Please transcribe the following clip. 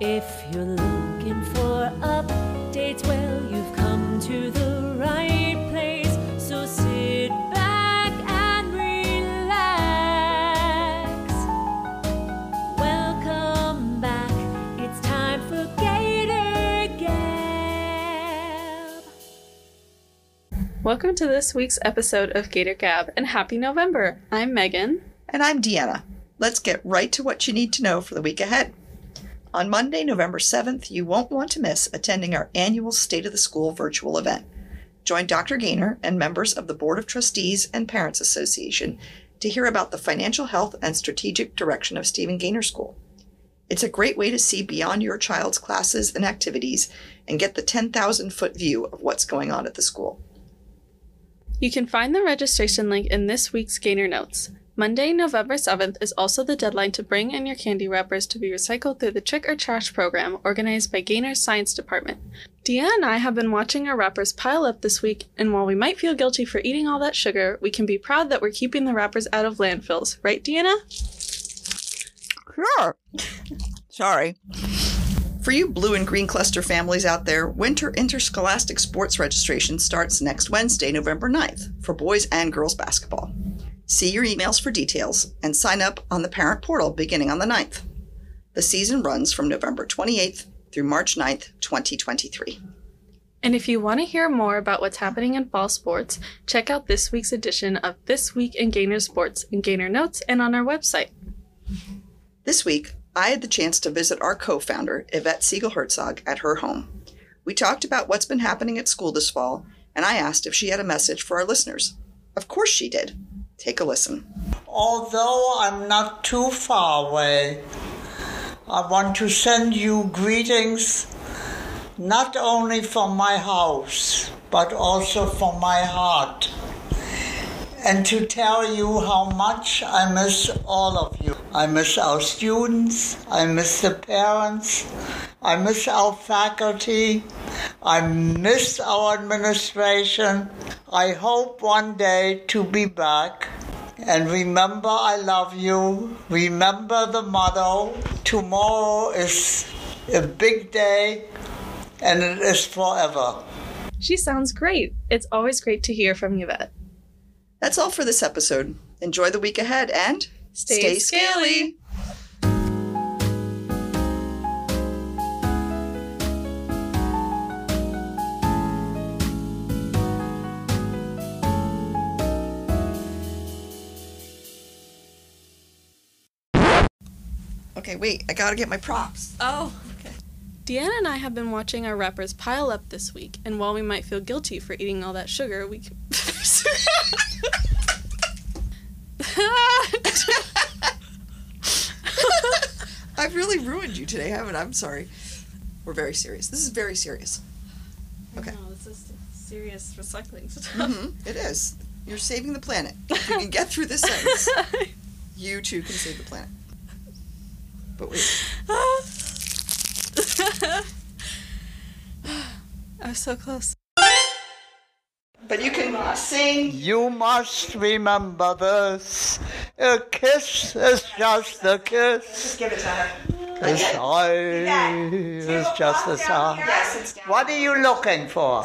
If you're looking for updates, well, you've come to the right place. So sit back and relax. Welcome back. It's time for Gator Gab. Welcome to this week's episode of Gator Gab and happy November. I'm Megan. And I'm Deanna. Let's get right to what you need to know for the week ahead. On Monday, November 7th, you won't want to miss attending our annual State of the School virtual event. Join Dr. Gaynor and members of the Board of Trustees and Parents Association to hear about the financial health and strategic direction of Stephen Gaynor School. It's a great way to see beyond your child's classes and activities and get the 10,000 foot view of what's going on at the school. You can find the registration link in this week's Gaynor Notes. Monday, November 7th is also the deadline to bring in your candy wrappers to be recycled through the Trick or Trash program organized by Gaynor's Science Department. Deanna and I have been watching our wrappers pile up this week, and while we might feel guilty for eating all that sugar, we can be proud that we're keeping the wrappers out of landfills. Right, Deanna? Sure. Sorry. For you blue and green cluster families out there, winter interscholastic sports registration starts next Wednesday, November 9th, for boys and girls basketball. See your emails for details and sign up on the parent portal beginning on the 9th. The season runs from November 28th through March 9th, 2023. And if you want to hear more about what's happening in fall sports, check out this week's edition of This Week in Gaynor Sports in Gaynor Notes and on our website. This week, I had the chance to visit our co founder, Yvette Siegel Herzog, at her home. We talked about what's been happening at school this fall, and I asked if she had a message for our listeners. Of course she did. Take a listen. Although I'm not too far away, I want to send you greetings not only from my house, but also from my heart. And to tell you how much I miss all of you. I miss our students, I miss the parents, I miss our faculty, I miss our administration. I hope one day to be back. And remember, I love you. Remember the motto tomorrow is a big day and it is forever. She sounds great. It's always great to hear from Yvette. That's all for this episode. Enjoy the week ahead and Stay scaly. Okay, wait, I gotta get my props. Oh, okay. Deanna and I have been watching our wrappers pile up this week, and while we might feel guilty for eating all that sugar, we. can- I've really ruined you today, haven't I? I'm sorry. We're very serious. This is very serious. Okay. No, this is serious recycling stuff. Mm-hmm. It is. You're saving the planet. If you can get through this sentence, you too can save the planet. But wait. I was so close. But you can sing. You must remember this. A kiss is just a kiss. Just give it to her. A sigh is just a sigh. Yes. What are you looking for?